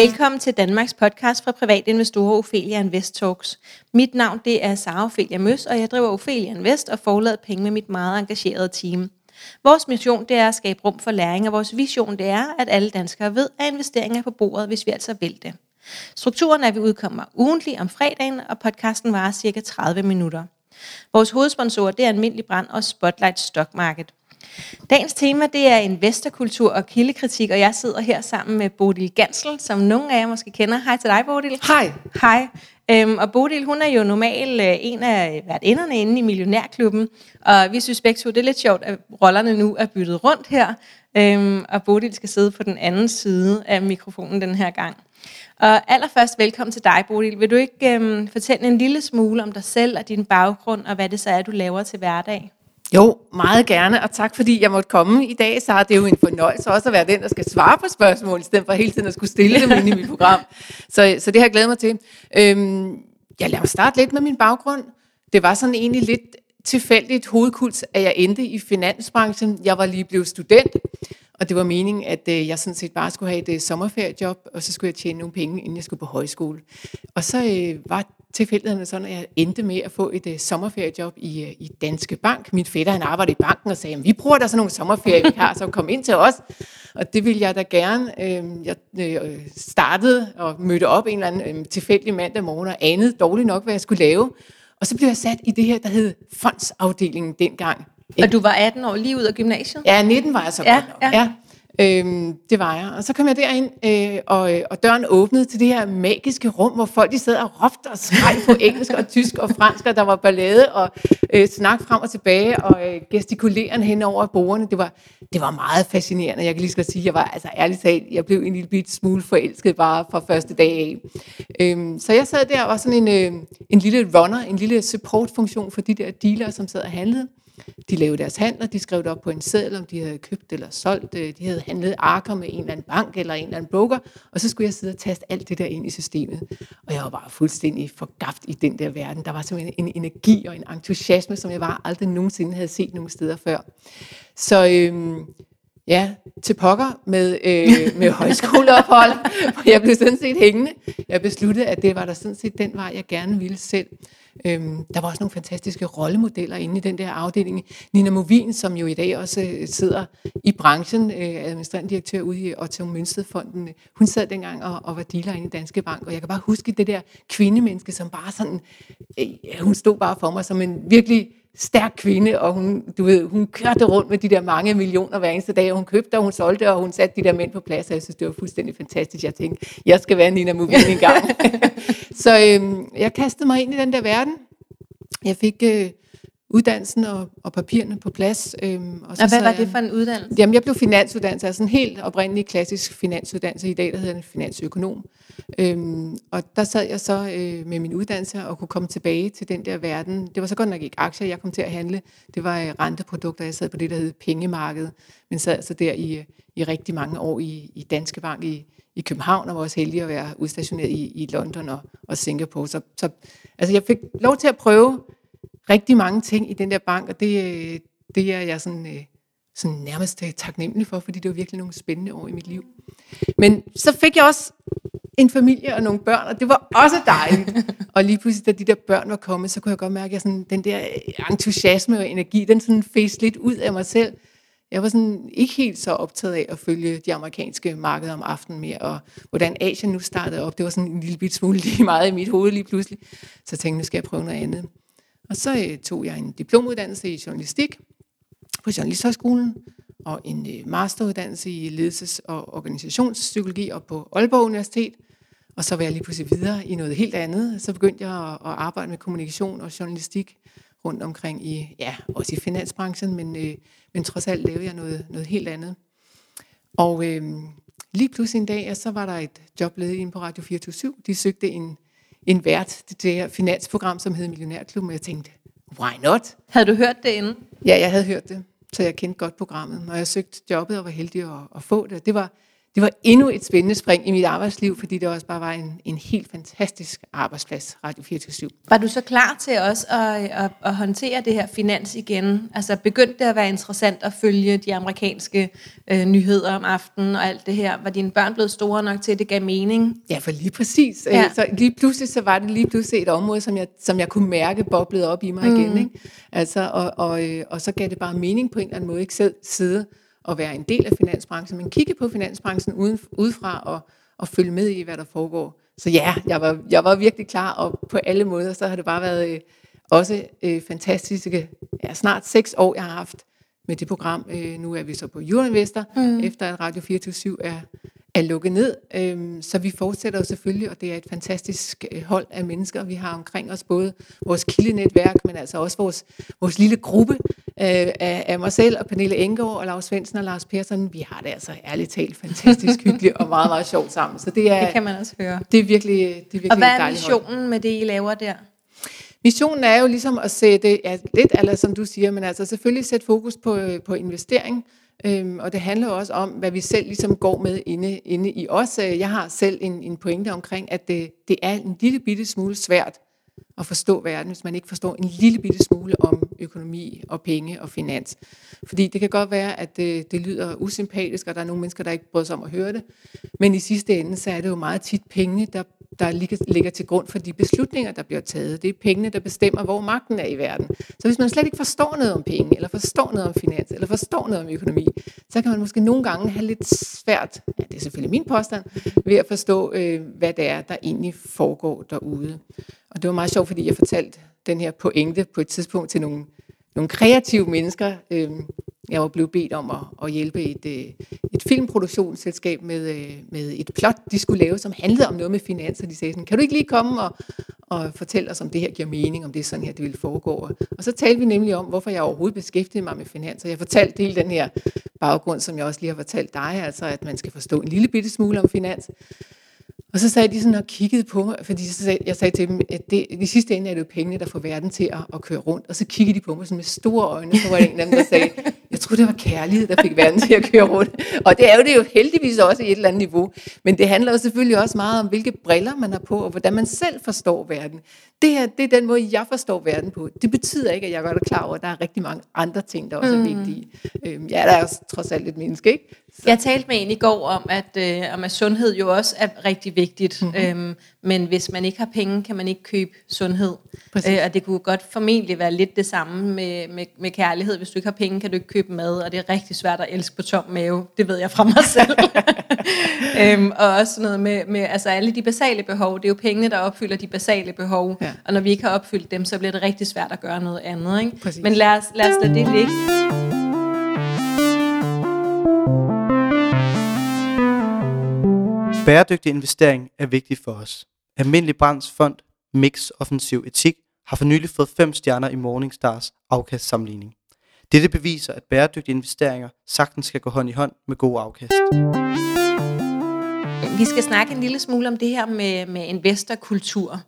Velkommen til Danmarks podcast fra privatinvestorer Ophelia Invest Talks. Mit navn det er Sara Ophelia Møs, og jeg driver Ophelia Invest og forlader penge med mit meget engagerede team. Vores mission det er at skabe rum for læring, og vores vision det er, at alle danskere ved, at investeringer er på bordet, hvis vi altså vil det. Strukturen er, at vi udkommer ugentlig om fredagen, og podcasten varer cirka 30 minutter. Vores hovedsponsor det er Almindelig Brand og Spotlight Stock Market. Dagens tema det er investorkultur og kildekritik, og jeg sidder her sammen med Bodil Gansel, som nogle af jer måske kender. Hej til dig, Bodil. Hej. Hej. Øhm, og Bodil, hun er jo normalt øh, en af værtinderne inde i Millionærklubben, og vi synes begge to, det er lidt sjovt, at rollerne nu er byttet rundt her, øhm, og Bodil skal sidde på den anden side af mikrofonen den her gang. Og allerførst velkommen til dig, Bodil. Vil du ikke øhm, fortælle en lille smule om dig selv og din baggrund, og hvad det så er, du laver til hverdag? Jo, meget gerne, og tak fordi jeg måtte komme i dag, så det er jo en fornøjelse også at være den, der skal svare på spørgsmål, i stedet for hele tiden at skulle stille dem ind i mit program. Så, så det har jeg glædet mig til. Øhm, jeg lad mig starte lidt med min baggrund. Det var sådan egentlig lidt tilfældigt hovedkuls, at jeg endte i finansbranchen. Jeg var lige blevet student, og det var meningen, at øh, jeg sådan set bare skulle have et øh, sommerferiejob, og så skulle jeg tjene nogle penge, inden jeg skulle på højskole. Og så øh, var tilfældigheden sådan, at jeg endte med at få et uh, sommerferiejob i, uh, i Danske Bank. Min fætter, han arbejdede i banken og sagde, vi bruger da sådan nogle sommerferievikar, så kom ind til os. Og det ville jeg da gerne. Uh, jeg uh, startede og mødte op en eller anden uh, tilfældig mandag morgen og anede dårligt nok, hvad jeg skulle lave. Og så blev jeg sat i det her, der hed fondsafdelingen dengang. Og du var 18 år lige ud af gymnasiet? Ja, 19 var jeg så ja, godt nok. Ja. Øhm, det var jeg. Og så kom jeg derind, øh, og, øh, og døren åbnede til det her magiske rum, hvor folk de sad og råbte og skreg på engelsk og tysk og fransk, og der var ballade og øh, snak frem og tilbage, og øh, gestikuleren hen over bordene. Det var, det var meget fascinerende. Jeg kan lige så sige, jeg var altså ærligt talt, jeg blev en lille bit smule forelsket bare fra første dag af. Øhm, så jeg sad der og var sådan en, øh, en lille runner, en lille supportfunktion for de der dealere, som sad og handlede. De lavede deres handler, de skrev det op på en seddel, om de havde købt eller solgt. Øh, de havde handlet arker med en eller anden bank eller en eller anden broker, og så skulle jeg sidde og taste alt det der ind i systemet. Og jeg var bare fuldstændig forgaft i den der verden. Der var simpelthen en energi og en entusiasme, som jeg bare aldrig nogensinde havde set nogen steder før. Så øhm, ja, til pokker med, øh, med højskoleophold, jeg blev sådan set hængende. Jeg besluttede, at det var der sådan set den vej, jeg gerne ville selv. Øhm, der var også nogle fantastiske rollemodeller inde i den der afdeling. Nina Movin, som jo i dag også øh, sidder i branchen, øh, administrerende direktør ude i Otto Mønstedfonden, hun sad dengang og, og var dealer inde i Danske Bank, og jeg kan bare huske det der kvindemenneske, som bare sådan, øh, hun stod bare for mig som en virkelig stærk kvinde, og hun, du ved, hun kørte rundt med de der mange millioner hver eneste dag, og hun købte, og hun solgte, og hun satte de der mænd på plads, og jeg synes, det var fuldstændig fantastisk. Jeg tænkte, jeg skal være Nina Movin en gang. så øhm, jeg kastede mig ind i den der verden. Jeg fik øh, uddannelsen og, og papirerne på plads. Øhm, og, så og hvad var det for en uddannelse? Jamen, jeg blev finansuddannelse, altså en helt oprindelig klassisk finansuddannelse. I dag der hedder den finansøkonom. Øhm, og der sad jeg så øh, med min uddannelse og kunne komme tilbage til den der verden. Det var så godt nok ikke aktier, jeg kom til at handle. Det var øh, renteprodukter. Jeg sad på det, der hed pengemarkedet. Men sad altså der i, i rigtig mange år i, i Danske Bank i, i København, og var også heldig at være udstationeret i, i London og, og Singapore. Så, så altså jeg fik lov til at prøve rigtig mange ting i den der bank, og det, øh, det er jeg sådan, øh, sådan nærmest taknemmelig for, fordi det var virkelig nogle spændende år i mit liv. Men så fik jeg også en familie og nogle børn, og det var også dejligt. og lige pludselig, da de der børn var kommet, så kunne jeg godt mærke, at sådan, den der entusiasme og energi, den sådan fæste lidt ud af mig selv. Jeg var sådan ikke helt så optaget af at følge de amerikanske markeder om aftenen mere, og hvordan Asien nu startede op. Det var sådan en lille bit smule lige meget i mit hoved lige pludselig. Så jeg tænkte, nu skal jeg prøve noget andet. Og så øh, tog jeg en diplomuddannelse i journalistik på Journalisthøjskolen, og en øh, masteruddannelse i ledelses- og organisationspsykologi og på Aalborg Universitet. Og så var jeg lige pludselig videre i noget helt andet. Så begyndte jeg at, at arbejde med kommunikation og journalistik rundt omkring i, ja, også i finansbranchen, men, øh, men trods alt lavede jeg noget, noget helt andet. Og øh, lige pludselig en dag, så var der et job ledet inde på Radio 24 De søgte en, en vært til det her finansprogram, som hed Millionærklubben, og jeg tænkte, why not? Havde du hørt det inden? Ja, jeg havde hørt det, så jeg kendte godt programmet, og jeg søgte jobbet og var heldig at, at få det. Det var, det var endnu et spændende spring i mit arbejdsliv, fordi det også bare var en, en helt fantastisk arbejdsplads, Radio 24 Var du så klar til også at, at, at håndtere det her finans igen? Altså begyndte det at være interessant at følge de amerikanske øh, nyheder om aftenen og alt det her? Var dine børn blevet store nok til, at det gav mening? Ja, for lige præcis. Ja. Så lige pludselig så var det lige pludselig et område, som jeg, som jeg kunne mærke boblede op i mig mm. igen. Ikke? Altså, og, og, øh, og så gav det bare mening på en eller anden måde, ikke selv sidde at være en del af finansbranchen, men kigge på finansbranchen uden, udefra og, og følge med i, hvad der foregår. Så ja, jeg var, jeg var virkelig klar, og på alle måder, så har det bare været øh, også øh, fantastiske, ja, snart seks år, jeg har haft med det program. Øh, nu er vi så på Euroinvestor, mm. efter at Radio 24 er, er lukket ned. Øhm, så vi fortsætter jo selvfølgelig, og det er et fantastisk øh, hold af mennesker, vi har omkring os, både vores kildenetværk, men altså også vores, vores lille gruppe øh, af, af mig selv og Pernille Engård og Lars Svendsen og Lars Persson. Vi har det altså ærligt talt fantastisk hyggeligt og meget, meget sjovt sammen. Så det, er, det kan man også høre. Det er virkelig, det er virkelig Og hvad er missionen hold. med det, I laver der? Missionen er jo ligesom at sætte, ja, lidt eller som du siger, men altså selvfølgelig sætte fokus på, på investering, Øhm, og det handler også om, hvad vi selv ligesom går med inde, inde i os. Øh, jeg har selv en, en pointe omkring, at det, det er en lille bitte smule svært at forstå verden, hvis man ikke forstår en lille bitte smule om økonomi og penge og finans. Fordi det kan godt være, at det, det lyder usympatisk, og der er nogle mennesker, der ikke bryder sig om at høre det. Men i sidste ende, så er det jo meget tit penge, der, der ligger, ligger til grund for de beslutninger, der bliver taget. Det er pengene, der bestemmer, hvor magten er i verden. Så hvis man slet ikke forstår noget om penge, eller forstår noget om finans, eller forstår noget om økonomi, så kan man måske nogle gange have lidt svært, ja, det er selvfølgelig min påstand, ved at forstå, øh, hvad det er, der egentlig foregår derude. Og det var meget sjovt, fordi jeg fortalte den her pointe på et tidspunkt til nogle, nogle kreative mennesker. øh, jeg var blevet bedt om at, at hjælpe et, øh, et filmproduktionsselskab med, øh, med et plot, de skulle lave, som handlede om noget med finanser. de sagde sådan, kan du ikke lige komme og, og fortælle os, om det her giver mening, om det er sådan her, det vil foregå. Og så talte vi nemlig om, hvorfor jeg overhovedet beskæftigede mig med finanser. jeg fortalte hele den her baggrund, som jeg også lige har fortalt dig, altså at man skal forstå en lille bitte smule om finans. Og så sagde de sådan og kiggede på mig, fordi så sagde, jeg sagde til dem, at det, i sidste ende er det jo pengene, der får verden til at, at køre rundt. Og så kiggede de på mig sådan med store øjne, så var der en af dem, der sagde, jeg troede, det var kærlighed, der fik verden til at køre rundt. Og det er jo det jo heldigvis også i et eller andet niveau. Men det handler jo selvfølgelig også meget om, hvilke briller man har på, og hvordan man selv forstår verden. Det her, det er den måde, jeg forstår verden på. Det betyder ikke, at jeg godt er klar over, at der er rigtig mange andre ting, der også mm. er vigtige. Øhm, ja, der er også trods alt et menneske, ikke? Jeg talte med en i går om, at, øh, om, at sundhed jo også er rigtig vigtigt. Mm-hmm. Øhm, men hvis man ikke har penge, kan man ikke købe sundhed. Øh, og det kunne godt formentlig være lidt det samme med, med, med kærlighed. Hvis du ikke har penge, kan du ikke købe mad, og det er rigtig svært at elske på tom mave. Det ved jeg fra mig selv. øhm, og også noget med, med altså alle de basale behov. Det er jo pengene, der opfylder de basale behov. Ja. Og når vi ikke har opfyldt dem, så bliver det rigtig svært at gøre noget andet. Ikke? Men lad os, lad os lade det ligge. Bæredygtig investering er vigtig for os. Almindelig Brands Fond Mix Offensiv Etik har for nylig fået 5 stjerner i Morningstars afkastsammenligning. Dette beviser, at bæredygtige investeringer sagtens skal gå hånd i hånd med god afkast. Vi skal snakke en lille smule om det her med, med investorkultur.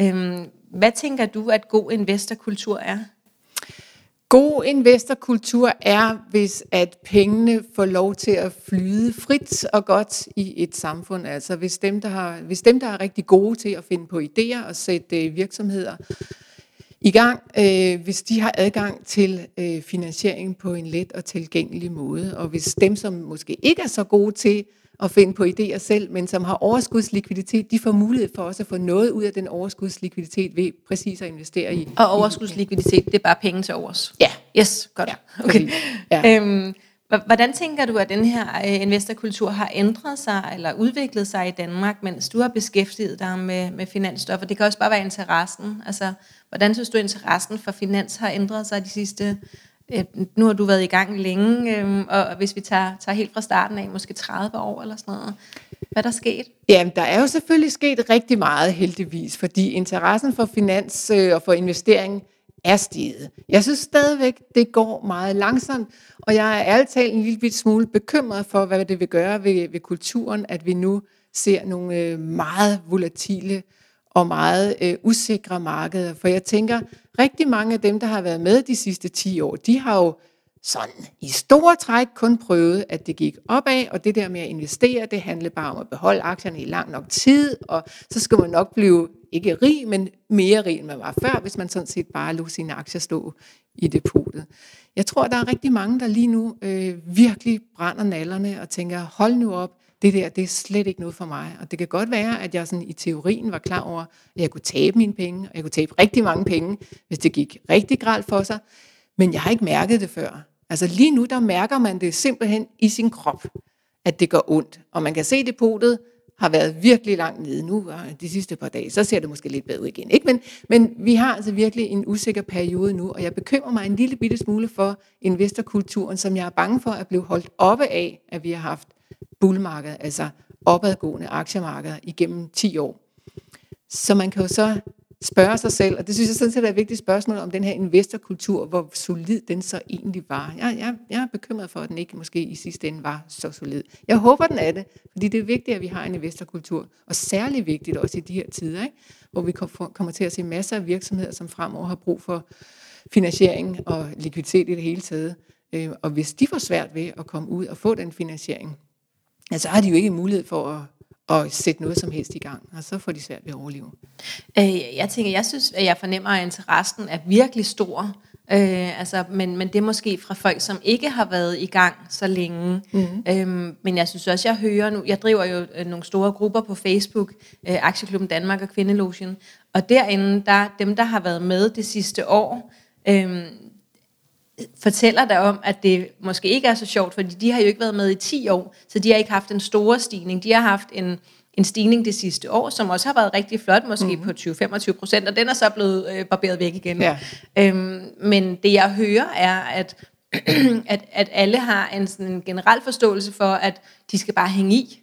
Øhm, hvad tænker du, at god investorkultur er? God investorkultur er, hvis at pengene får lov til at flyde frit og godt i et samfund. Altså hvis dem, der, har, hvis dem, der er rigtig gode til at finde på idéer og sætte øh, virksomheder i gang, øh, hvis de har adgang til øh, finansiering på en let og tilgængelig måde. Og hvis dem, som måske ikke er så gode til at finde på idéer selv, men som har overskudslikviditet, de får mulighed for også at få noget ud af den overskudslikviditet ved præcis at investere i. Og overskudslikviditet, det er bare penge til overs? Ja. Yes, godt. Ja, okay. Ja. Øhm, hvordan tænker du, at den her øh, investorkultur har ændret sig eller udviklet sig i Danmark, mens du har beskæftiget dig med, med finansstoffer? Det kan også bare være interessen. Altså, hvordan synes du, interessen for finans har ændret sig de sidste Øh, nu har du været i gang længe, øh, og hvis vi tager, tager helt fra starten af, måske 30 år eller sådan noget. Hvad er der sket? Jamen, der er jo selvfølgelig sket rigtig meget heldigvis, fordi interessen for finans øh, og for investering er steget. Jeg synes stadigvæk, det går meget langsomt, og jeg er ærligt talt en lille smule bekymret for, hvad det vil gøre ved, ved kulturen, at vi nu ser nogle øh, meget volatile og meget øh, usikre markeder. For jeg tænker, rigtig mange af dem, der har været med de sidste 10 år, de har jo sådan i store træk kun prøvet, at det gik opad, og det der med at investere, det handler bare om at beholde aktierne i lang nok tid, og så skal man nok blive ikke rig, men mere rig, end man var før, hvis man sådan set bare lå sine aktier stå i depotet. Jeg tror, der er rigtig mange, der lige nu øh, virkelig brænder nallerne og tænker, hold nu op, det der, det er slet ikke noget for mig. Og det kan godt være, at jeg sådan i teorien var klar over, at jeg kunne tabe mine penge, og jeg kunne tabe rigtig mange penge, hvis det gik rigtig gralt for sig. Men jeg har ikke mærket det før. Altså lige nu, der mærker man det simpelthen i sin krop, at det gør ondt. Og man kan se, at depotet har været virkelig langt nede nu, og de sidste par dage, så ser det måske lidt bedre igen. Ikke? Men, men vi har altså virkelig en usikker periode nu, og jeg bekymrer mig en lille bitte smule for investorkulturen, som jeg er bange for at blive holdt oppe af, at vi har haft bullmarked, altså opadgående aktiemarkeder igennem 10 år. Så man kan jo så spørge sig selv, og det synes jeg sådan set er et vigtigt spørgsmål, om den her investorkultur, hvor solid den så egentlig var. Jeg, jeg, jeg er bekymret for, at den ikke måske i sidste ende var så solid. Jeg håber, den er det, fordi det er vigtigt, at vi har en investorkultur, og særlig vigtigt også i de her tider, ikke? hvor vi kommer til at se masser af virksomheder, som fremover har brug for finansiering og likviditet i det hele taget. Øh, og hvis de får svært ved at komme ud og få den finansiering, så har de jo ikke mulighed for at at sætte noget som helst i gang, og så får de svært ved at overleve. Øh, jeg tænker, jeg synes, at jeg fornemmer, at interessen er virkelig stor. Øh, altså, men, men det er måske fra folk, som ikke har været i gang så længe. Mm. Øhm, men jeg synes også, jeg hører nu, jeg driver jo øh, nogle store grupper på Facebook, øh, Aktieklubben Danmark og Kvindelogen, og derinde, der dem, der har været med det sidste år, øh, fortæller der om, at det måske ikke er så sjovt, fordi de har jo ikke været med i 10 år, så de har ikke haft en stor stigning. De har haft en, en stigning det sidste år, som også har været rigtig flot, måske mm. på 20-25 procent, og den er så blevet øh, barberet væk igen. Ja. Øhm, men det jeg hører er, at, at, at alle har en, sådan en generel forståelse for, at de skal bare hænge i.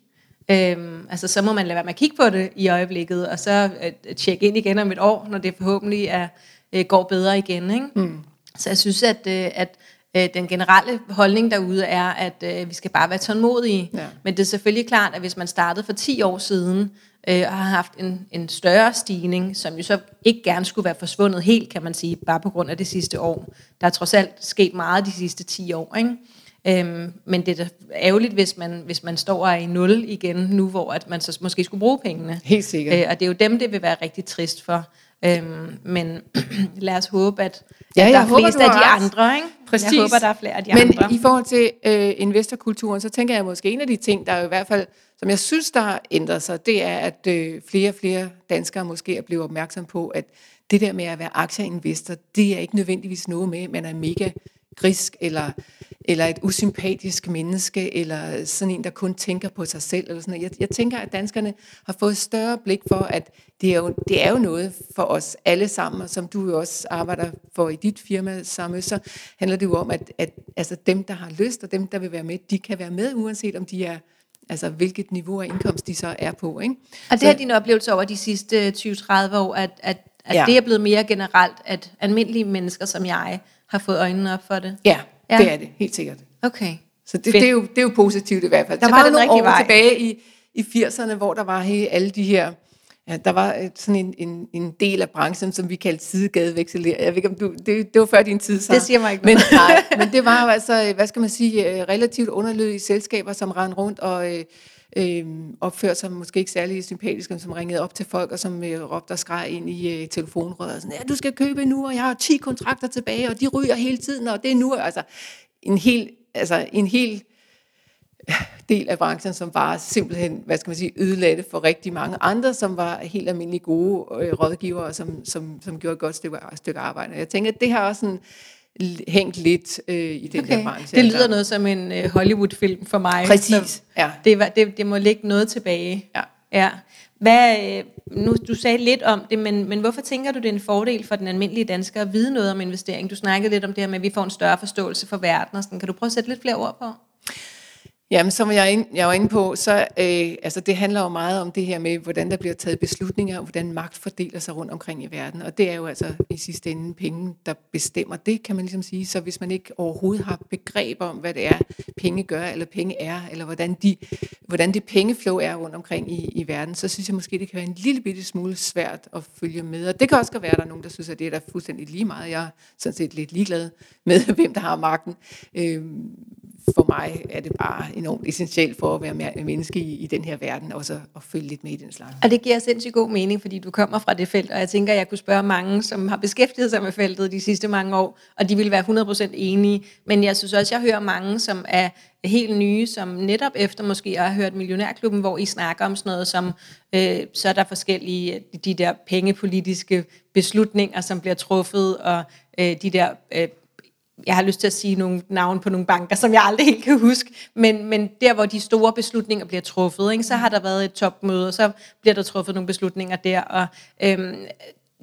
Øhm, altså så må man lade være med at kigge på det i øjeblikket, og så øh, tjekke ind igen om et år, når det forhåbentlig er, øh, går bedre igen. Ikke? Mm. Så jeg synes, at, øh, at øh, den generelle holdning derude er, at øh, vi skal bare være tålmodige. Ja. Men det er selvfølgelig klart, at hvis man startede for 10 år siden, øh, og har haft en, en større stigning, som jo så ikke gerne skulle være forsvundet helt, kan man sige, bare på grund af det sidste år. Der er trods alt sket meget de sidste 10 år, ikke? Øhm, men det er da ærgerligt, hvis man, hvis man står i nul igen nu, hvor at man så måske skulle bruge pengene. Helt sikkert. Øh, og det er jo dem, det vil være rigtig trist for. Øhm, men lad os håbe, at, ja, at der er flest af de ret. andre. Ikke? Præcis. Jeg håber, der er flere af de men andre. Men i forhold til øh, investorkulturen, så tænker jeg måske, en af de ting, der er i hvert fald, som jeg synes, der har ændret sig, det er, at øh, flere og flere danskere måske er blevet opmærksom på, at det der med at være aktieinvestor, det er ikke nødvendigvis noget med, at man er mega grisk, eller, eller et usympatisk menneske, eller sådan en, der kun tænker på sig selv. Eller sådan Jeg, jeg tænker, at danskerne har fået større blik for, at det er, jo, det er jo noget for os alle sammen, og som du jo også arbejder for i dit firma, Samme, så handler det jo om, at, at altså dem, der har lyst, og dem, der vil være med, de kan være med, uanset om de er altså hvilket niveau af indkomst de så er på. Ikke? Og det er din oplevelse over de sidste 20-30 år, at, at, at ja. det er blevet mere generelt, at almindelige mennesker som jeg har fået øjnene op for det? Ja, ja. det er det, helt sikkert. Okay. Så det, det, er, jo, det er jo positivt i hvert fald. Der så var, var nogle år vej. tilbage i, i 80'erne, hvor der var he, alle de her Ja, der var sådan en, en, en del af branchen, som vi kaldte sidegadevekselerer. Jeg ved ikke, om du, det, det var før din tid, så. Det siger mig ikke. Men, nej, men det var jo altså, hvad skal man sige, øh, relativt underlydige selskaber, som rendte rundt og øh, øh, opførte sig måske ikke særlig sympatisk, som ringede op til folk, og som øh, råbte og skreg ind i øh, telefonrøret, og sådan, ja, du skal købe nu, og jeg har 10 kontrakter tilbage, og de ryger hele tiden, og det er nu, altså en helt, altså en helt del af branchen, som var simpelthen, hvad skal man sige, ødelagte for rigtig mange andre, som var helt almindelige gode øh, rådgivere, som, som, som gjorde et godt stykke, stykke arbejde. Jeg tænker, at det her også sådan, hængt lidt øh, i den okay. her branche. Det lyder altså. noget som en øh, Hollywood-film for mig. Præcis, ja. Det, det, det må ligge noget tilbage. Ja. ja. Hvad, øh, nu, du sagde lidt om det, men, men hvorfor tænker du, det er en fordel for den almindelige dansker at vide noget om investering? Du snakkede lidt om det her med, at vi får en større forståelse for verden. Og sådan. Kan du prøve at sætte lidt flere ord på? Jamen, som jeg, ind, jeg var inde på, så øh, altså, det handler jo meget om det her med, hvordan der bliver taget beslutninger, og hvordan magt fordeler sig rundt omkring i verden. Og det er jo altså i sidste ende penge, der bestemmer det, kan man ligesom sige. Så hvis man ikke overhovedet har begreb om, hvad det er, penge gør, eller penge er, eller hvordan, de, hvordan det pengeflow er rundt omkring i, i verden, så synes jeg måske, det kan være en lille bitte smule svært at følge med. Og det kan også være, at der er nogen, der synes, at det er da fuldstændig lige meget. Jeg er sådan set lidt ligeglad med, hvem der har magten. Øh, for mig er det bare enormt essentielt for at være menneske i, i den her verden, også at følge lidt med i den slags. Og det giver sindssygt god mening, fordi du kommer fra det felt, og jeg tænker, at jeg kunne spørge mange, som har beskæftiget sig med feltet de sidste mange år, og de vil være 100% enige. Men jeg synes også, at jeg hører mange, som er helt nye, som netop efter måske har hørt Millionærklubben, hvor I snakker om sådan noget som, øh, så er der forskellige øh, de der pengepolitiske beslutninger, som bliver truffet, og øh, de der øh, jeg har lyst til at sige nogle navn på nogle banker, som jeg aldrig helt kan huske, men, men der, hvor de store beslutninger bliver truffet, ikke, så har der været et topmøde, og så bliver der truffet nogle beslutninger der, og øhm,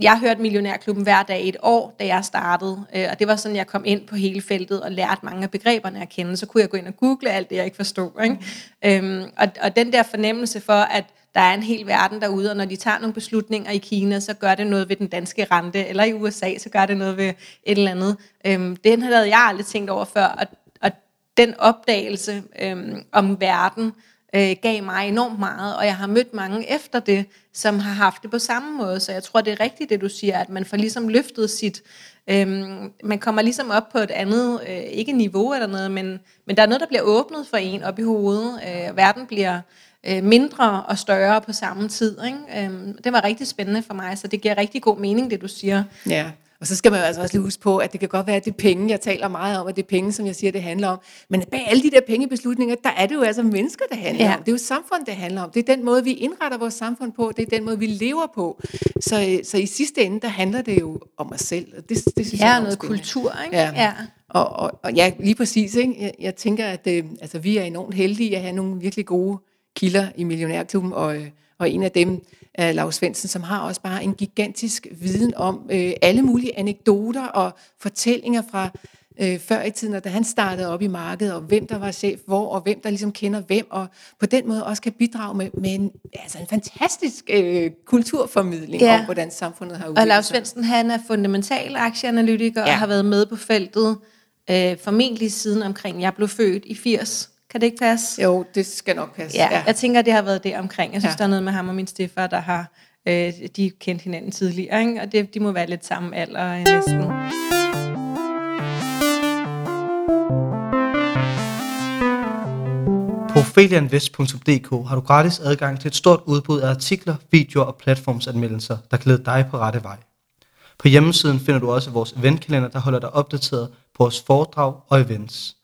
jeg har hørt Millionærklubben hver dag et år, da jeg startede, øh, og det var sådan, jeg kom ind på hele feltet og lærte mange af begreberne at kende, så kunne jeg gå ind og google alt det, jeg ikke forstod. Ikke? Mm. Øhm, og, og den der fornemmelse for, at der er en hel verden derude, og når de tager nogle beslutninger i Kina, så gør det noget ved den danske rente, eller i USA, så gør det noget ved et eller andet. Øhm, den havde jeg aldrig tænkt over før, og, og den opdagelse øhm, om verden øh, gav mig enormt meget, og jeg har mødt mange efter det, som har haft det på samme måde, så jeg tror, det er rigtigt, det du siger, at man får ligesom løftet sit, øhm, man kommer ligesom op på et andet, øh, ikke niveau eller noget, men, men der er noget, der bliver åbnet for en op i hovedet, øh, verden bliver øh, mindre og større på samme tid. Ikke? Øhm, det var rigtig spændende for mig, så det giver rigtig god mening, det du siger. Ja, og så skal man jo altså også lige huske på, at det kan godt være, at det er penge, jeg taler meget om, at det er penge, som jeg siger, det handler om. Men bag alle de der pengebeslutninger, der er det jo altså mennesker, det handler ja. om. Det er jo samfund, det handler om. Det er den måde, vi indretter vores samfund på. Det er den måde, vi lever på. Så, så i sidste ende, der handler det jo om os selv. Og det, det synes ja, jeg er noget kultur, ikke? Ja. ja. Og, og, og ja, lige præcis. Ikke? Jeg, jeg tænker, at øh, altså, vi er enormt heldige at have nogle virkelig gode kilder i Millionærklubben, og, og en af dem er Lars Svendsen, som har også bare en gigantisk viden om øh, alle mulige anekdoter og fortællinger fra øh, før i tiden, og da han startede op i markedet, og hvem der var chef hvor, og hvem der ligesom kender hvem, og på den måde også kan bidrage med, med en, altså en fantastisk øh, kulturformidling ja. om, hvordan samfundet har udviklet Og Lars Svendsen, han er fundamental aktieanalytiker ja. og har været med på feltet øh, formentlig siden omkring, jeg blev født i 80. Kan det ikke passe? Jo, det skal nok passe. Ja, ja. jeg tænker, det har været det omkring. Jeg synes, ja. der er noget med ham og min stifter, der har øh, de kendt hinanden tidligere, ikke? og det, de må være lidt samme alder øh, næsten. På ophelianvest.dk har du gratis adgang til et stort udbud af artikler, videoer og platformsanmeldelser, der lede dig på rette vej. På hjemmesiden finder du også vores eventkalender, der holder dig opdateret på vores foredrag og events.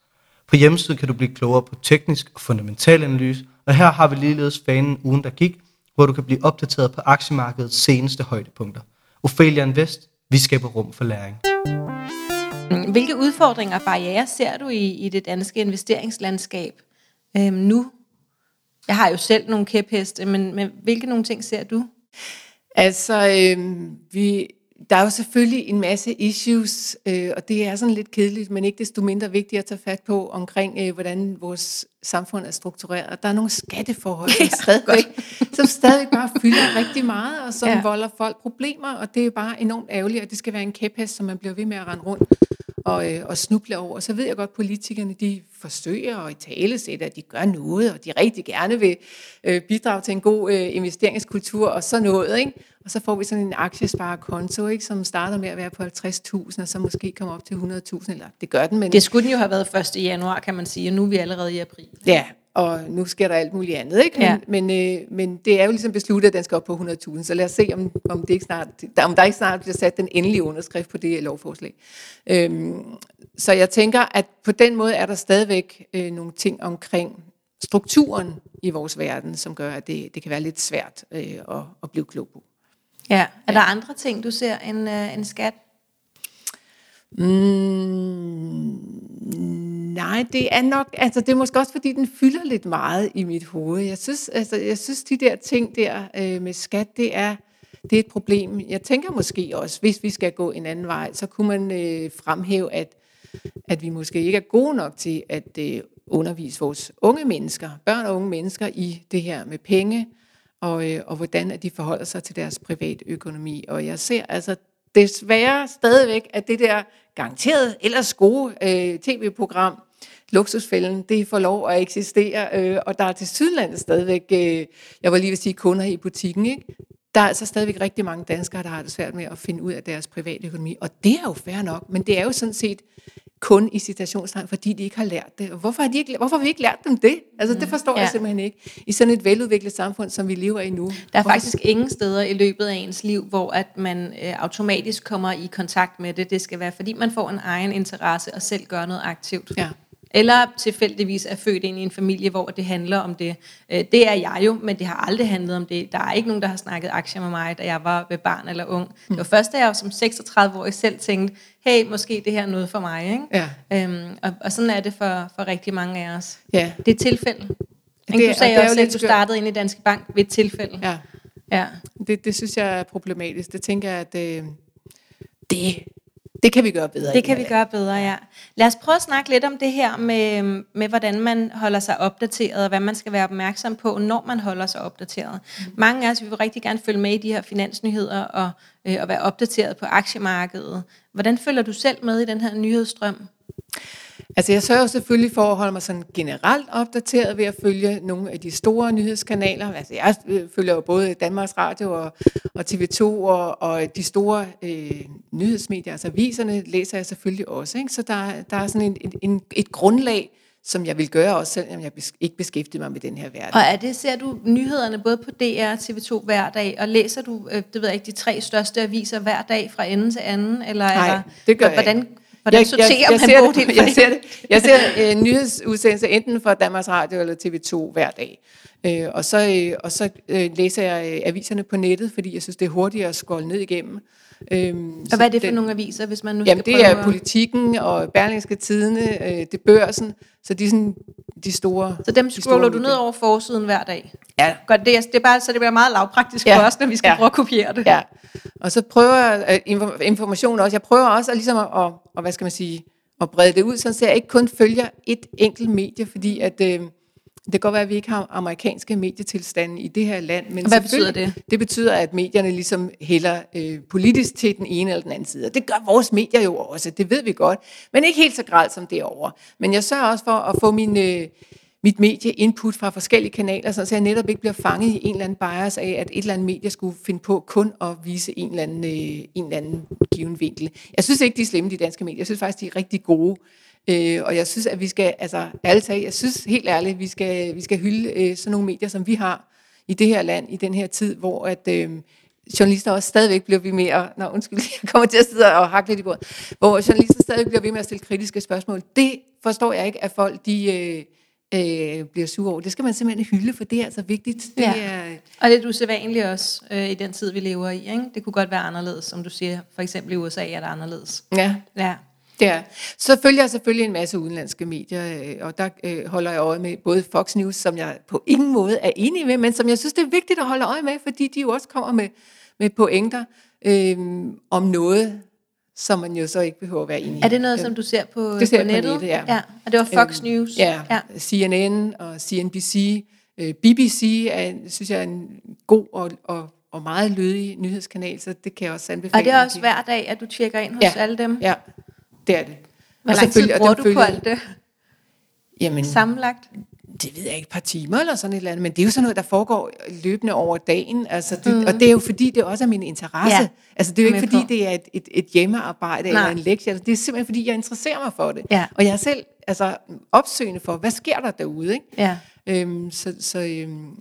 På hjemmesiden kan du blive klogere på teknisk og fundamental analyse, og her har vi ligeledes fanen ugen, der gik, hvor du kan blive opdateret på aktiemarkedets seneste højdepunkter. Ophelia Invest, vi skaber rum for læring. Hvilke udfordringer og barriere ser du i, i det danske investeringslandskab øhm, nu? Jeg har jo selv nogle kæpheste, men, men hvilke nogle ting ser du? Altså, øhm, vi der er jo selvfølgelig en masse issues, øh, og det er sådan lidt kedeligt, men ikke desto mindre vigtigt at tage fat på omkring, øh, hvordan vores samfund er struktureret. Der er nogle skatteforhold, som, stadigvæk, som stadig bare fylder rigtig meget, og som ja. volder folk problemer, og det er bare enormt ærgerligt, at det skal være en kæphest, som man bliver ved med at rende rundt og, øh, og snuble over. Så ved jeg godt, at politikerne de forsøger at i tale sætte, at de gør noget, og de rigtig gerne vil øh, bidrage til en god øh, investeringskultur og sådan noget. Ikke? Og så får vi sådan en aktiesparekonto, ikke, som starter med at være på 50.000, og så måske kommer op til 100.000, eller det gør den. Men det skulle den jo have været 1. januar, kan man sige, og nu er vi allerede i april. Ja, og nu sker der alt muligt andet. Ikke? Men, ja. men, øh, men det er jo ligesom besluttet, at den skal op på 100.000, så lad os se, om, om, det ikke snart, om der ikke snart bliver sat den endelige underskrift på det lovforslag. Øhm, så jeg tænker, at på den måde er der stadigvæk øh, nogle ting omkring strukturen i vores verden, som gør, at det, det kan være lidt svært øh, at, at blive klog på. Ja, er ja. der andre ting, du ser end, øh, end skat? Mm, nej, det er nok, altså det er måske også fordi, den fylder lidt meget i mit hoved. Jeg synes, altså, jeg synes de der ting der øh, med skat, det er, det er et problem. Jeg tænker måske også, hvis vi skal gå en anden vej, så kunne man øh, fremhæve, at, at vi måske ikke er gode nok til at øh, undervise vores unge mennesker, børn og unge mennesker i det her med penge, og, øh, og hvordan at de forholder sig til deres private økonomi. Og jeg ser altså desværre stadigvæk, at det der garanteret ellers gode øh, tv-program, luksusfælden, det får lov at eksistere, øh, og der er til Sydlandet stadigvæk, øh, jeg var lige ved sige kunder i butikken, ikke? der er altså stadigvæk rigtig mange danskere, der har det svært med at finde ud af deres private økonomi, og det er jo fair nok, men det er jo sådan set kun i citationstegn, fordi de ikke har lært det. Hvorfor har, de ikke, hvorfor har vi ikke lært dem det? Altså, det mm. forstår ja. jeg simpelthen ikke. I sådan et veludviklet samfund, som vi lever i nu. Der er hvorfor? faktisk ingen steder i løbet af ens liv, hvor at man øh, automatisk kommer i kontakt med det. Det skal være, fordi man får en egen interesse og selv gør noget aktivt. Ja eller tilfældigvis er født ind i en familie, hvor det handler om det. Øh, det er jeg jo, men det har aldrig handlet om det. Der er ikke nogen, der har snakket aktier med mig, da jeg var barn eller ung. Det var først, da jeg som 36-årig selv tænkte, hey, måske det her er noget for mig. Ikke? Ja. Øhm, og, og sådan er det for, for rigtig mange af os. Ja. Det er tilfælde. Det, du sagde også, at du startede ind i Danske Bank ved et tilfælde. Ja. ja. Det, det synes jeg er problematisk. Det tænker jeg, at øh, det det kan vi gøre bedre. Det kan vi gøre bedre, ja. Lad os prøve at snakke lidt om det her med, med hvordan man holder sig opdateret, og hvad man skal være opmærksom på, når man holder sig opdateret. Mm. Mange af os vil rigtig gerne følge med i de her finansnyheder og, øh, og være opdateret på aktiemarkedet. Hvordan følger du selv med i den her nyhedsstrøm? Altså jeg sørger selvfølgelig for at holde mig sådan generelt opdateret ved at følge nogle af de store nyhedskanaler. Altså jeg følger jo både Danmarks Radio og, og TV2 og, og de store øh, nyhedsmedier, altså aviserne læser jeg selvfølgelig også. Ikke? Så der, der er sådan en, en, et grundlag, som jeg vil gøre også, selvom jeg ikke beskæftiger mig med den her verden. Og er det, ser du nyhederne både på DR og TV2 hver dag, og læser du, øh, det ved jeg ikke, de tre største aviser hver dag fra ende til anden? Eller, Nej, eller, det gør hvordan, jeg ikke. Hvordan jeg, sorterer jeg, jeg, man ser det, jeg ser, det. jeg ser uh, nyhedsudsendelser enten fra Danmarks Radio eller TV2 hver dag. Uh, og så, uh, og så uh, læser jeg uh, aviserne på nettet, fordi jeg synes, det er hurtigt at scrolle ned igennem. Øhm, og hvad er det for den, nogle aviser, hvis man nu jamen, skal det er politikken og Berlingske Tidene, øh, det børsen, så de sådan de store Så dem scroller du ned over forsiden hver dag? Ja. Godt, det, er, det er bare, så det bliver meget lavpraktisk ja. for os, når vi skal ja. prøve at kopiere det. Ja, og så prøver jeg uh, information også, jeg prøver også at, ligesom at, at, at, hvad skal man sige, at brede det ud, så jeg ikke kun følger et enkelt medie, fordi at... Øh, det kan godt være, at vi ikke har amerikanske medietilstande i det her land. Men Hvad betyder det? Det betyder, at medierne ligesom hælder øh, politisk til den ene eller den anden side. Og det gør vores medier jo også, det ved vi godt. Men ikke helt så gralt som derovre. Men jeg sørger også for at få min, øh, mit medie-input fra forskellige kanaler, så jeg netop ikke bliver fanget i en eller anden bias af, at et eller andet medie skulle finde på kun at vise en eller anden, øh, en eller anden given vinkel. Jeg synes ikke, de er slemme, de danske medier. Jeg synes faktisk, de er rigtig gode. Øh, og jeg synes, at vi skal, altså ærligt talt, jeg synes helt ærligt, vi skal, vi skal hylde øh, sådan nogle medier, som vi har i det her land, i den her tid, hvor at, øh, journalister også stadigvæk bliver vi mere, nå undskyld, jeg kommer til at sidde og hakke lidt i bordet, hvor journalister stadig bliver ved med at stille kritiske spørgsmål. Det forstår jeg ikke, at folk de, øh, øh, bliver sure over. Det skal man simpelthen hylde, for det er altså vigtigt. Det ja. er, og det er usædvanligt også øh, i den tid, vi lever i. Ikke? Det kunne godt være anderledes, som du siger. For eksempel i USA er det anderledes. Ja. ja. Ja, så følger jeg selvfølgelig en masse udenlandske medier, øh, og der øh, holder jeg øje med både Fox News, som jeg på ingen måde er enig med, men som jeg synes, det er vigtigt at holde øje med, fordi de jo også kommer med, med pointer øh, om noget, som man jo så ikke behøver at være enig i. Er det noget, som du ser på, det ser på nettet? På nettet ja. ja. Og det var Fox øhm, News? Ja, ja, CNN og CNBC. Øh, BBC er, synes jeg er en god og, og, og meget lødig nyhedskanal, så det kan jeg også anbefale. Og det er også hver dag, at du tjekker ind hos ja. alle dem? Ja, det er det. Hvor lang tid bruger du på alt det? Jamen, Sammenlagt? det ved jeg ikke, et par timer eller sådan et eller andet, men det er jo sådan noget, der foregår løbende over dagen, altså det, mm. og det er jo fordi, det også er min interesse. Ja. Altså det er jo ikke fordi, på. det er et, et, et hjemmearbejde Nej. eller en lektie, altså, det er simpelthen fordi, jeg interesserer mig for det. Ja. Og jeg er selv altså, opsøgende for, hvad sker der derude? Ikke? Ja. Øhm, så så øhm,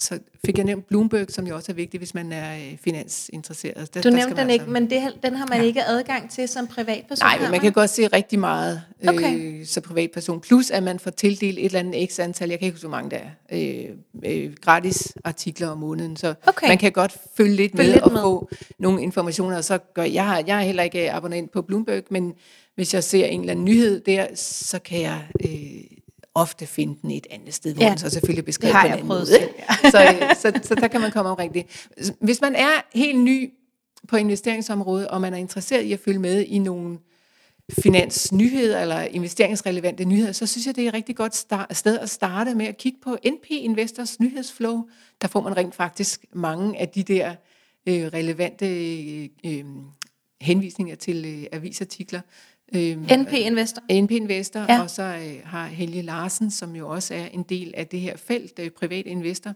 så fik jeg nævnt Bloomberg, som jo også er vigtig, hvis man er øh, finansinteresseret. Der, du nævnte den ikke, men det, den har man ja. ikke adgang til som privatperson? Nej, men man kan godt se rigtig meget okay. øh, som privatperson. Plus at man får tildelt et eller andet x antal, jeg kan ikke huske, hvor mange der er, øh, øh, gratis artikler om måneden. Så okay. man kan godt følge lidt følge med lidt og med. få nogle informationer. Og så gør, jeg, har, jeg er heller ikke abonnent på Bloomberg, men hvis jeg ser en eller anden nyhed der, så kan jeg... Øh, ofte finde den et andet sted, hvor ja. den så selvfølgelig beskrevet på en anden måde. Selv, ja. så, øh, så, så der kan man komme om rigtigt. Hvis man er helt ny på investeringsområdet, og man er interesseret i at følge med i nogle finansnyheder eller investeringsrelevante nyheder, så synes jeg, det er et rigtig godt start, sted at starte med at kigge på NP Investors nyhedsflow. Der får man rent faktisk mange af de der øh, relevante øh, henvisninger til øh, avisartikler. Øh, NP Investor. NP Investor, ja. og så øh, har Helge Larsen, som jo også er en del af det her felt, øh, privat investor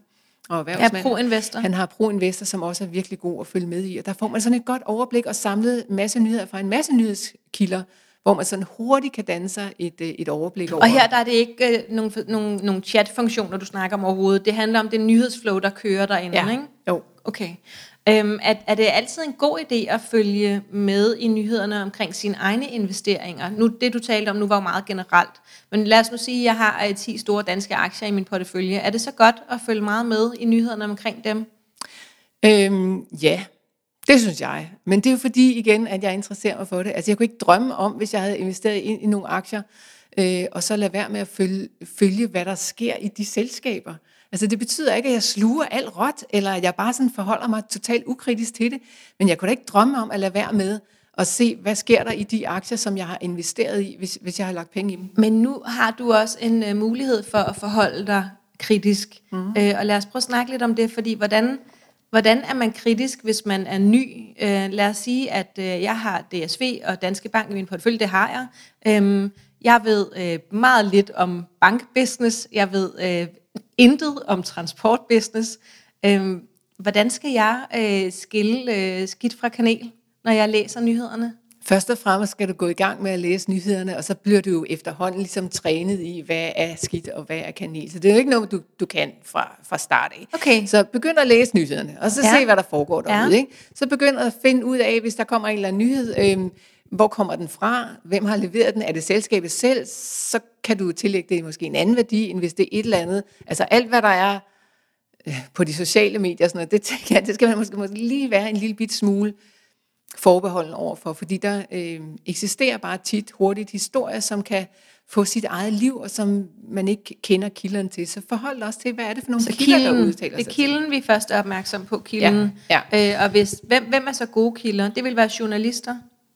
og erhvervsmand. Ja, Pro-Investor. Han har Pro-Investor, som også er virkelig god at følge med i, og der får man sådan et godt overblik og samlet masse nyheder fra en masse nyhedskilder, hvor man sådan hurtigt kan danne sig et, øh, et overblik over. Og her der er det ikke øh, nogen, nogen, nogen chat-funktioner, du snakker om overhovedet. Det handler om det nyhedsflow, der kører derinde, ja. ikke? Jo. Okay. Øhm, er, er det altid en god idé at følge med i nyhederne omkring sine egne investeringer? Nu, det du talte om nu var jo meget generelt, men lad os nu sige, at jeg har øh, 10 store danske aktier i min portefølje. Er det så godt at følge meget med i nyhederne omkring dem? Øhm, ja, det synes jeg. Men det er jo fordi, igen, at jeg interesserer mig for det. Altså jeg kunne ikke drømme om, hvis jeg havde investeret ind i nogle aktier, øh, og så lade være med at følge, følge, hvad der sker i de selskaber. Altså det betyder ikke, at jeg sluger alt råt, eller at jeg bare sådan forholder mig totalt ukritisk til det. Men jeg kunne da ikke drømme om at lade være med at se, hvad sker der i de aktier, som jeg har investeret i, hvis, hvis jeg har lagt penge i dem. Men nu har du også en uh, mulighed for at forholde dig kritisk. Mm. Uh, og lad os prøve at snakke lidt om det, fordi hvordan, hvordan er man kritisk, hvis man er ny? Uh, lad os sige, at uh, jeg har DSV og Danske Bank i min portefølje, det har jeg. Um, jeg ved uh, meget lidt om bankbusiness. Jeg ved uh, intet om transportbusiness. Øhm, hvordan skal jeg øh, skille øh, skidt fra kanel, når jeg læser nyhederne? Først og fremmest skal du gå i gang med at læse nyhederne, og så bliver du jo efterhånden ligesom trænet i, hvad er skidt og hvad er kanel. Så det er jo ikke noget, du, du kan fra, fra start af. Okay. Så begynd at læse nyhederne, og så ja. se, hvad der foregår derude. Ja. Ikke? Så begynd at finde ud af, hvis der kommer en eller anden nyhed, øh, hvor kommer den fra? Hvem har leveret den? Er det selskabet selv? Så kan du tillægge det måske en anden værdi, end hvis det er et eller andet. Altså alt, hvad der er øh, på de sociale medier, sådan noget, det, tænker jeg, det skal man måske, måske lige være en lille bit smule forbeholden overfor, fordi der øh, eksisterer bare tit hurtigt historier, som kan få sit eget liv, og som man ikke kender kilderne til. Så forhold os til, hvad er det for nogle så kilder, kilden, der udtaler sig Det er kilden, til. vi først er opmærksom på, kilden. Ja, ja. Øh, og hvis, hvem, hvem er så gode kilder? Det vil være journalister.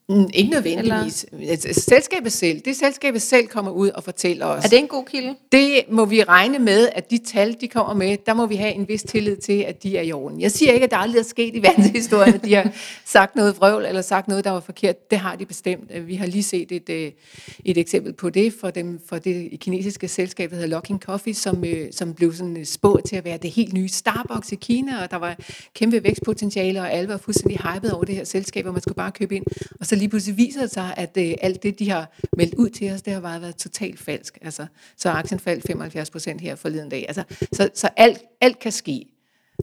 Mm, ikke nødvendigvis. Eller? Altså, selskabet selv, det selskabet selv kommer ud og fortæller os. Er det en god kilde? Det må vi regne med, at de tal, de kommer med, der må vi have en vis tillid til, at de er i orden. Jeg siger ikke, at der aldrig er sket i verdenshistorien, at de har sagt noget vrøvl, eller sagt noget, der var forkert. Det har de bestemt. Vi har lige set et, øh, et eksempel på det, for, dem, for det kinesiske selskab, der hedder Luckin Coffee, som, øh, som blev sådan spået til at være det helt nye Starbucks i Kina, og der var kæmpe vækstpotentiale, og alle var fuldstændig hyped over det her selskab, og man skulle bare købe ind. Og så lige pludselig viser det sig, at øh, alt det, de har meldt ud til os, det har bare været totalt falsk. Altså, så aktien faldt 75 procent her forleden dag. Altså, så så alt, alt kan ske.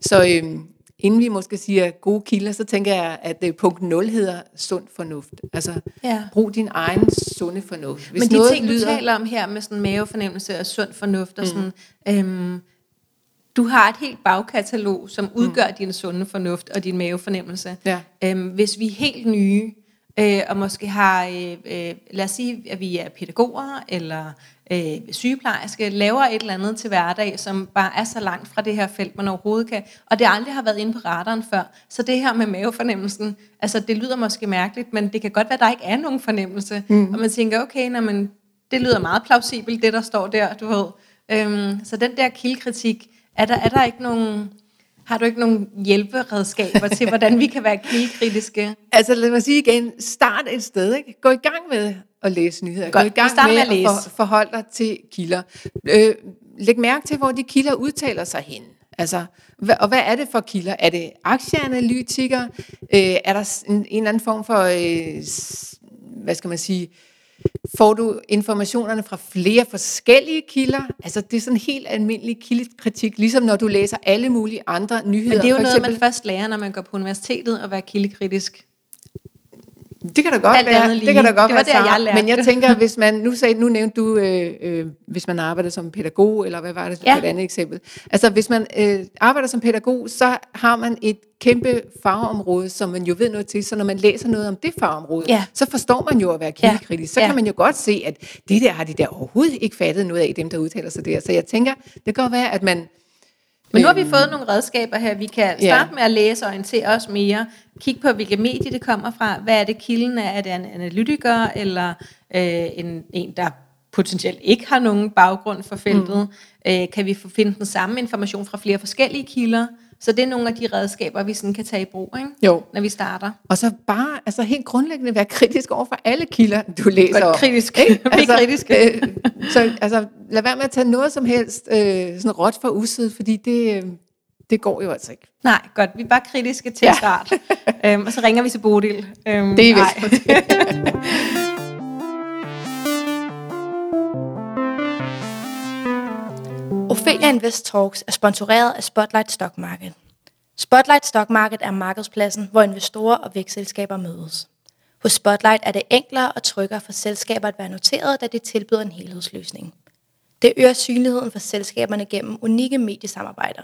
Så øh, inden vi måske siger gode kilder, så tænker jeg, at øh, punkt 0 hedder sund fornuft. Altså, ja. brug din egen sunde fornuft. Hvis Men de noget ting, lyder... du taler om her med sådan mavefornemmelse og sund fornuft, og mm. sådan, øhm, du har et helt bagkatalog, som udgør mm. din sunde fornuft og din mavefornemmelse. Ja. Øhm, hvis vi er helt nye, øh, og måske har, øh, øh, lad os sige, at vi er pædagoger eller øh, sygeplejerske, laver et eller andet til hverdag, som bare er så langt fra det her felt, man overhovedet kan, og det aldrig har været inde på radaren før. Så det her med mavefornemmelsen, altså det lyder måske mærkeligt, men det kan godt være, at der ikke er nogen fornemmelse, mm. og man tænker, okay, når man, det lyder meget plausibelt, det der står der, du ved. Øhm, så den der kildekritik, er der, er der ikke nogen har du ikke nogen hjælperedskaber til, hvordan vi kan være kildkritiske? Altså lad mig sige igen, start et sted. Ikke? Gå i gang med at læse nyheder. Godt, Gå i gang med, med at, læse. at for, forholde dig til kilder. Øh, læg mærke til, hvor de kilder udtaler sig hen. Altså, og hvad er det for kilder? Er det aktieanalytikere? Øh, er der en, en eller anden form for, øh, hvad skal man sige, får du informationerne fra flere forskellige kilder. Altså det er sådan helt almindelig kildekritik, ligesom når du læser alle mulige andre nyheder. Men det er jo noget, eksempel, man først lærer, når man går på universitetet, at være kildekritisk. Det kan da godt Alt være. Det kan da godt det være, der, jeg lærte. Men jeg tænker, hvis man, nu, sagde, nu nævnte du, øh, øh, hvis man arbejder som pædagog, eller hvad var det, ja. et andet eksempel. Altså, hvis man øh, arbejder som pædagog, så har man et kæmpe fagområde, som man jo ved noget til, så når man læser noget om det fagområde, ja. så forstår man jo at være kildekritisk. Så ja. kan man jo godt se, at det der har de der overhovedet ikke fattet noget af, dem der udtaler sig der. Så jeg tænker, det kan godt være, at man Men nu har vi fået nogle redskaber her. Vi kan Ja. starte med at læse og orientere os mere. Kigge på, hvilke medier det kommer fra. Hvad er det kilden er? Er det en analytiker, eller øh, en, en, der potentielt ikke har nogen baggrund for feltet? Mm. Øh, kan vi finde den samme information fra flere forskellige kilder? Så det er nogle af de redskaber, vi sådan kan tage i brug, ikke? Jo. når vi starter. Og så bare altså helt grundlæggende være kritisk over for alle kilder, du læser Godt kritisk. Ikke? Bliv kritiske. Øh, så altså, lad være med at tage noget som helst øh, sådan råt for usid, fordi det, øh, det går jo altså ikke. Nej, godt. Vi er bare kritiske til Ja. start. øhm, og så ringer vi til Bodil. Øhm, Det er vist. Ophelia Invest Talks er sponsoreret af Spotlight Stock Market. Spotlight Stock Market er markedspladsen, hvor investorer og vækstselskaber mødes. Hos Spotlight er det enklere og tryggere for selskaber at være noteret, da det tilbyder en helhedsløsning. Det øger synligheden for selskaberne gennem unikke mediesamarbejder.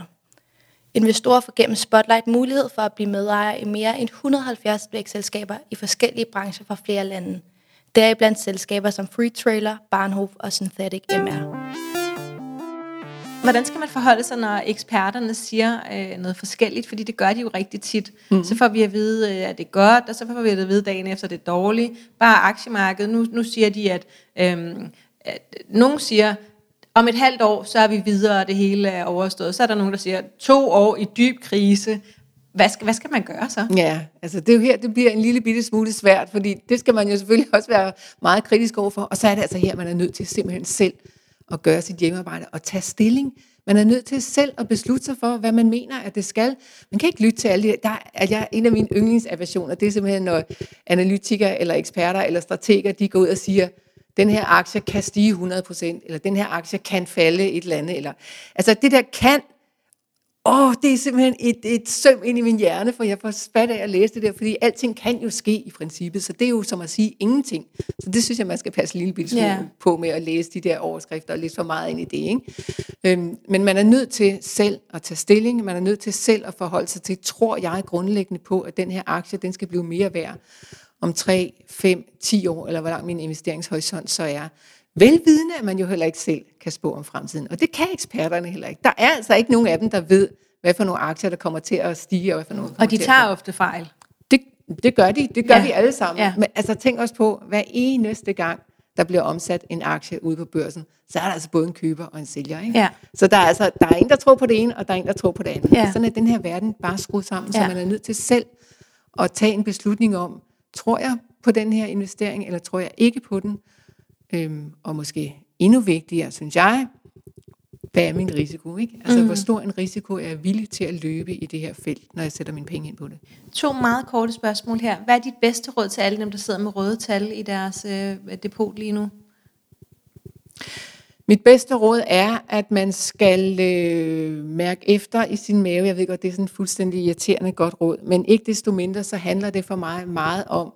Investorer får gennem Spotlight mulighed for at blive medejer i mere end 170 vækstselskaber i forskellige brancher fra flere lande. Deriblandt selskaber som Free Trailer, Barnhof og Synthetic MR. Hvordan skal man forholde sig, når eksperterne siger øh, noget forskelligt? Fordi det gør de jo rigtig tit. Mm. Så får vi at vide, øh, at det er godt, og så får vi at vide dagen efter, at det er dårligt. Bare aktiemarkedet. Nu, nu siger de, at, øhm, at nogen siger, om et halvt år, så er vi videre, og det hele er overstået. Så er der nogen, der siger, to år i dyb krise. Hvad skal, hvad skal man gøre så? Ja, altså det er jo her, det bliver en lille bitte smule svært, fordi det skal man jo selvfølgelig også være meget kritisk overfor. Og så er det altså her, man er nødt til simpelthen selv at gøre sit hjemmearbejde og tage stilling. Man er nødt til selv at beslutte sig for, hvad man mener, at det skal. Man kan ikke lytte til alle de der. Er jeg, en af mine yndlingsaversioner, det er simpelthen, når analytikere eller eksperter eller strateger, de går ud og siger, den her aktie kan stige 100%, eller den her aktie kan falde et eller andet. Eller, altså det der kan, åh, det er simpelthen et, et søm ind i min hjerne, for jeg får spat af at læse det der, fordi alting kan jo ske i princippet, så det er jo som at sige ingenting. Så det synes jeg, man skal passe en lille smule Ja. på med at læse de der overskrifter og lidt for meget ind i det. Ikke? Øhm, men man er nødt til selv at tage stilling, man er nødt til selv at forholde sig til, tror jeg grundlæggende på, at den her aktie, den skal blive mere værd om 3, 5, 10 år, eller hvor lang min investeringshorisont så er. Velvidende, at man jo heller ikke selv kan spå om fremtiden. Og det kan eksperterne heller ikke. Der er altså ikke nogen af dem, der ved, hvad for nogle aktier, der kommer til at stige, og hvad for nogle Og de tager ofte fejl. det, det gør de. Det gør Ja. vi alle sammen. Ja. Ja. Men altså tænk også på, hver eneste gang, der bliver omsat en aktie ude på børsen, så er der altså både en køber og en sælger. Ikke? Ja. Så der er, altså, der er en, der tror på det ene, og der er en, der tror på det andet. Ja. Sådan er den her verden bare skruet sammen, så Ja. man er nødt til selv at tage en beslutning om, tror jeg på den her investering, eller tror jeg ikke på den? Øhm, og måske endnu vigtigere, synes jeg, hvad er min risiko? Ikke? Altså, mm. hvor stor en risiko er jeg villig til at løbe i det her felt, når jeg sætter mine penge ind på det? To meget korte spørgsmål her. Hvad er dit bedste råd til alle dem, der sidder med røde tal i deres øh, depot lige nu? Mit bedste råd er, at man skal øh, mærke efter i sin mave. Jeg ved godt, det er sådan et fuldstændig irriterende godt råd, men ikke desto mindre, så handler det for mig meget om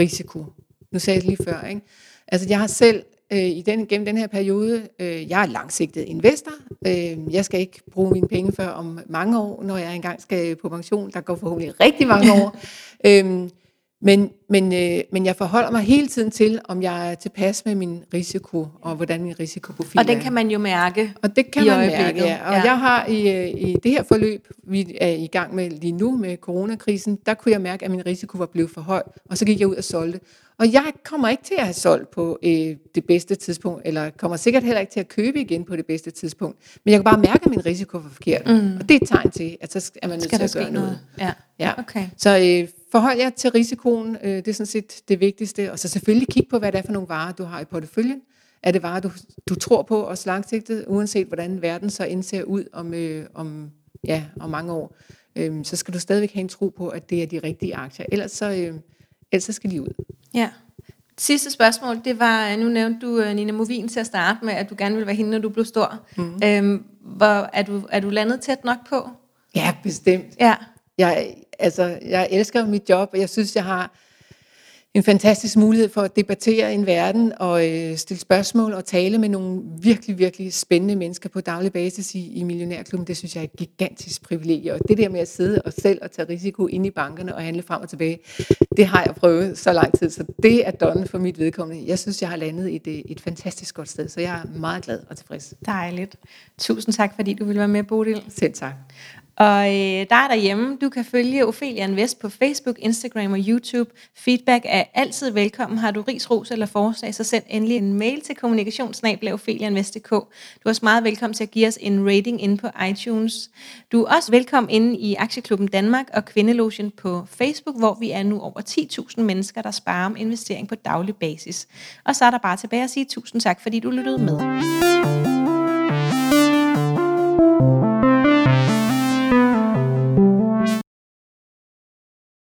risiko. Nu sagde jeg det lige før, ikke? Altså, jeg har selv øh, i den, gennem den her periode, øh, jeg er langsigtet investor. Øh, jeg skal ikke bruge mine penge før om mange år, når jeg engang skal på pension. Der går forhåbentlig rigtig mange år. øhm, men, men, øh, men jeg forholder mig hele tiden til, om jeg er tilpas med min risiko, og hvordan min risikoprofil Og den er. kan man jo mærke. Og det kan man mærke, ja. Og Ja. ja. jeg har i, øh, i det her forløb, vi er i gang med lige nu med coronakrisen, der kunne jeg mærke, at min risiko var blevet for høj, og så gik jeg ud og solgte. Og jeg kommer ikke til at have solgt på øh, det bedste tidspunkt, eller kommer sikkert heller ikke til at købe igen på det bedste tidspunkt. Men jeg kan bare mærke, at min risiko var forkert. Mm. Og det er et tegn til, at så er man nødt Skal til at gøre noget? noget. Ja. Ja. Okay. Så øh, forhold jer til risikoen, øh, det er sådan set det vigtigste. Og så selvfølgelig kig på, hvad det er for nogle varer, du har i porteføljen. Er det varer, du, du tror på og langsigtet, uanset hvordan verden så indser ud om, øh, om, ja, om mange år, øh, så skal du stadigvæk have en tro på, at det er de rigtige aktier. Ellers så, øh, ellers så skal de ud. Ja. Sidste spørgsmål, det var, nu nævnte du øh, Nina Movin til at starte med, at du gerne ville være hende, når du blev stor. Mm. Øhm, hvor, er, du, er du landet tæt nok på? Ja, bestemt. Ja. Jeg, altså, jeg elsker mit job, og jeg synes, jeg har en fantastisk mulighed for at debattere en verden og øh, stille spørgsmål og tale med nogle virkelig, virkelig spændende mennesker på daglig basis i, i Millionærklubben. Det synes jeg er et gigantisk privilegie. Og det der med at sidde og selv og tage risiko ind i bankerne og handle frem og tilbage, det har jeg prøvet så lang tid. Så det er done for mit vedkommende. Jeg synes, jeg har landet et, et fantastisk godt sted, så jeg er meget glad og tilfreds. Dejligt. Tusind tak, fordi du ville være med, Bodil. Selv tak. Og øh, der er derhjemme, du kan følge Ophelia Invest på Facebook, Instagram og YouTube. Feedback er altid velkommen. Har du ris, ros eller forslag, så send endelig en mail til kommunikationsnabel.opheliainvest.dk. Du er også meget velkommen til at give os en rating inde på iTunes. Du er også velkommen inde i Aktieklubben Danmark og Kvindelogen på Facebook, hvor vi er nu over 10.000 mennesker, der sparer om investering på daglig basis. Og så er der bare tilbage at sige tusind tak, fordi du lyttede med.